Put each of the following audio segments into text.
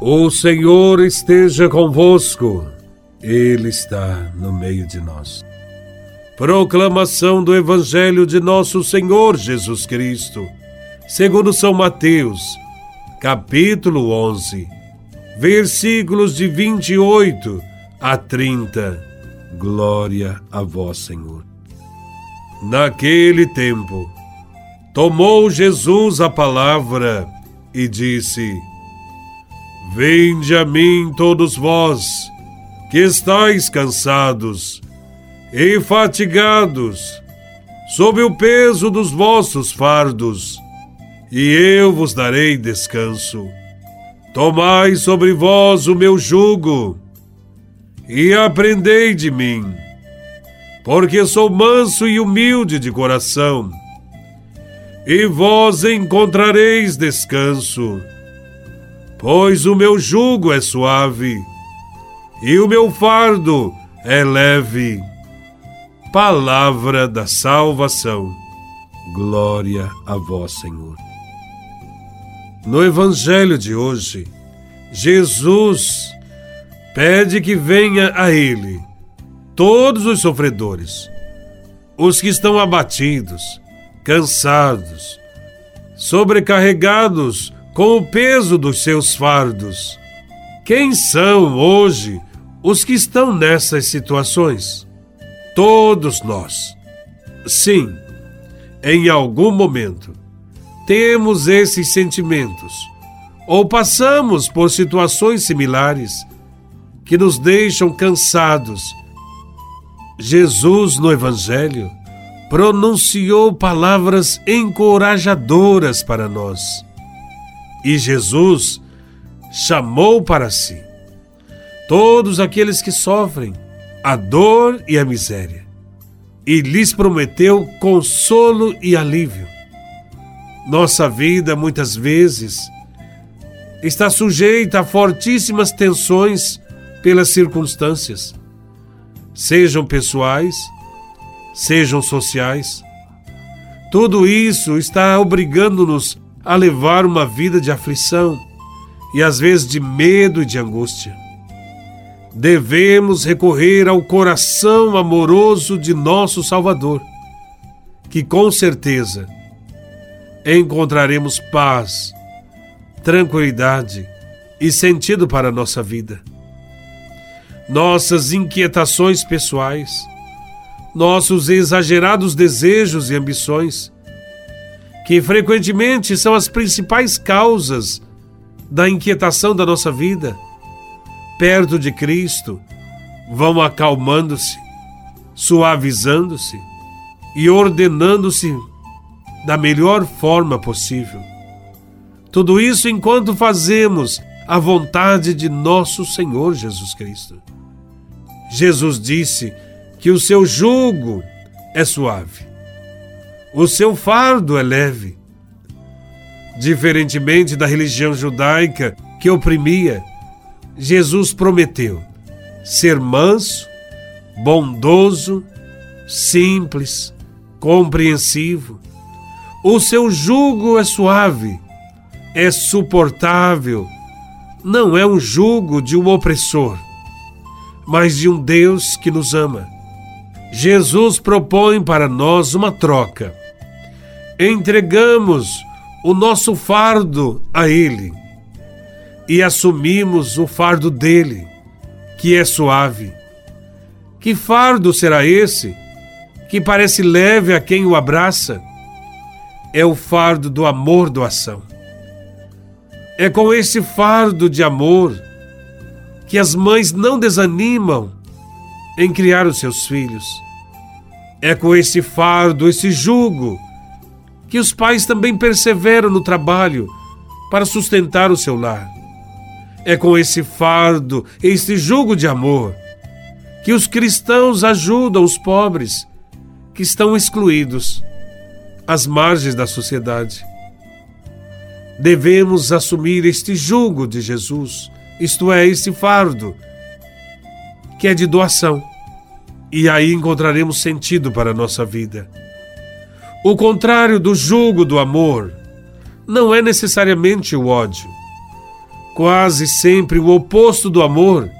O Senhor esteja convosco, Ele está no meio de nós. Proclamação do Evangelho de Nosso Senhor Jesus Cristo, segundo São Mateus, capítulo 11, versículos de 28 a 30. Glória a Vós, Senhor. Naquele tempo, tomou Jesus a palavra e disse: Vinde a mim todos vós, que estáis cansados e fatigados, sob o peso dos vossos fardos, e eu vos darei descanso. Tomai sobre vós o meu jugo e aprendei de mim, porque sou manso e humilde de coração, e vós encontrareis descanso pois o meu jugo é suave e o meu fardo é leve. Palavra da salvação. Glória a vós, Senhor. No Evangelho de hoje, Jesus pede que venha a Ele todos os sofredores, os que estão abatidos, cansados, sobrecarregados com o peso dos seus fardos. Quem são hoje os que estão nessas situações? Todos nós. Sim, em algum momento temos esses sentimentos ou passamos por situações similares que nos deixam cansados. Jesus, no Evangelho, pronunciou palavras encorajadoras para nós e Jesus chamou para si todos aqueles que sofrem a dor e a miséria, e lhes prometeu consolo e alívio. Nossa vida, muitas vezes, está sujeita a fortíssimas tensões pelas circunstâncias, sejam pessoais, sejam sociais. Tudo isso está obrigando-nos a levar uma vida de aflição e às vezes de medo e de angústia. Devemos recorrer ao coração amoroso de nosso Salvador, que com certeza encontraremos paz, tranquilidade e sentido para a nossa vida. Nossas inquietações pessoais, nossos exagerados desejos e ambições, que frequentemente são as principais causas da inquietação da nossa vida, perto de Cristo, vão acalmando-se, suavizando-se e ordenando-se da melhor forma possível. Tudo isso enquanto fazemos a vontade de nosso Senhor Jesus Cristo. Jesus disse que o seu jugo é suave o seu fardo é leve. Diferentemente da religião judaica que oprimia, Jesus prometeu ser manso, bondoso, simples, compreensivo. O seu jugo é suave, é suportável. Não é um jugo de um opressor, mas de um Deus que nos ama Jesus propõe para nós uma troca. Entregamos o nosso fardo a Ele e assumimos o fardo dele, que é suave. Que fardo será esse que parece leve a quem o abraça? É o fardo do amor doação. É com esse fardo de amor que as mães não desanimam em criar os seus filhos. É com esse fardo, esse jugo, que os pais também perseveram no trabalho para sustentar o seu lar. É com esse fardo, esse jugo de amor, que os cristãos ajudam os pobres que estão excluídos às margens da sociedade. Devemos assumir este jugo de Jesus, isto é, este fardo que é de doação. E aí encontraremos sentido para a nossa vida. O contrário do jugo do amor não é necessariamente o ódio. quase sempre o oposto do amor,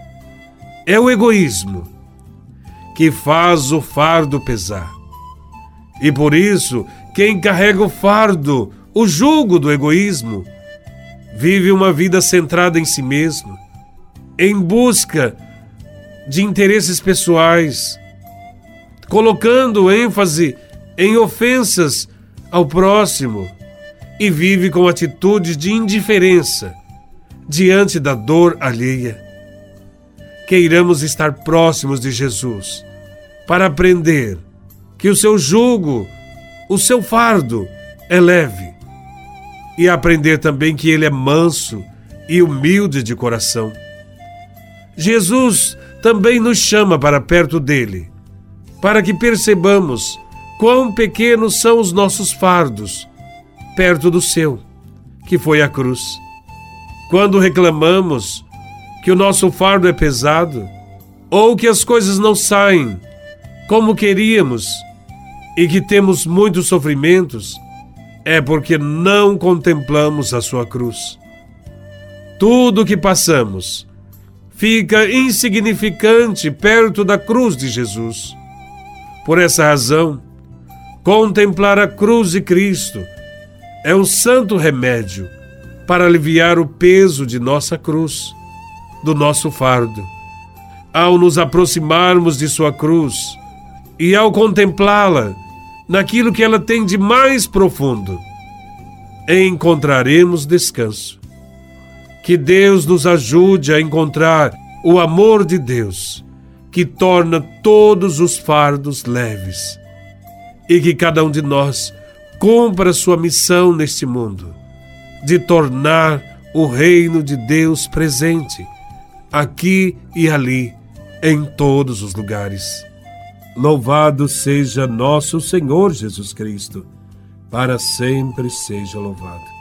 é o egoísmo, que faz o fardo pesar. E por isso, quem carrega o fardo, o jugo do egoísmo, vive uma vida centrada em si mesmo, em busca de interesses pessoais, colocando ênfase em ofensas ao próximo e vive com atitudes de indiferença diante da dor alheia. Queiramos estar próximos de Jesus para aprender que o seu jugo, o seu fardo é leve e aprender também que ele é manso e humilde de coração. Jesus também nos chama para perto dele, para que percebamos quão pequenos são os nossos fardos perto do seu, que foi a cruz. Quando reclamamos que o nosso fardo é pesado, ou que as coisas não saem como queríamos e que temos muitos sofrimentos, é porque não contemplamos a sua cruz. Tudo o que passamos fica insignificante perto da cruz de Jesus. Por essa razão, contemplar a cruz de Cristo é um santo remédio para aliviar o peso de nossa cruz, do nosso fardo. Ao nos aproximarmos de Sua cruz e ao contemplá-la naquilo que ela tem de mais profundo, encontraremos descanso. Que Deus nos ajude a encontrar o amor de Deus, que torna todos os fardos leves, e que cada um de nós cumpra sua missão neste mundo, de tornar o reino de Deus presente, aqui e ali, em todos os lugares. Louvado seja nosso Senhor Jesus Cristo, para sempre seja louvado.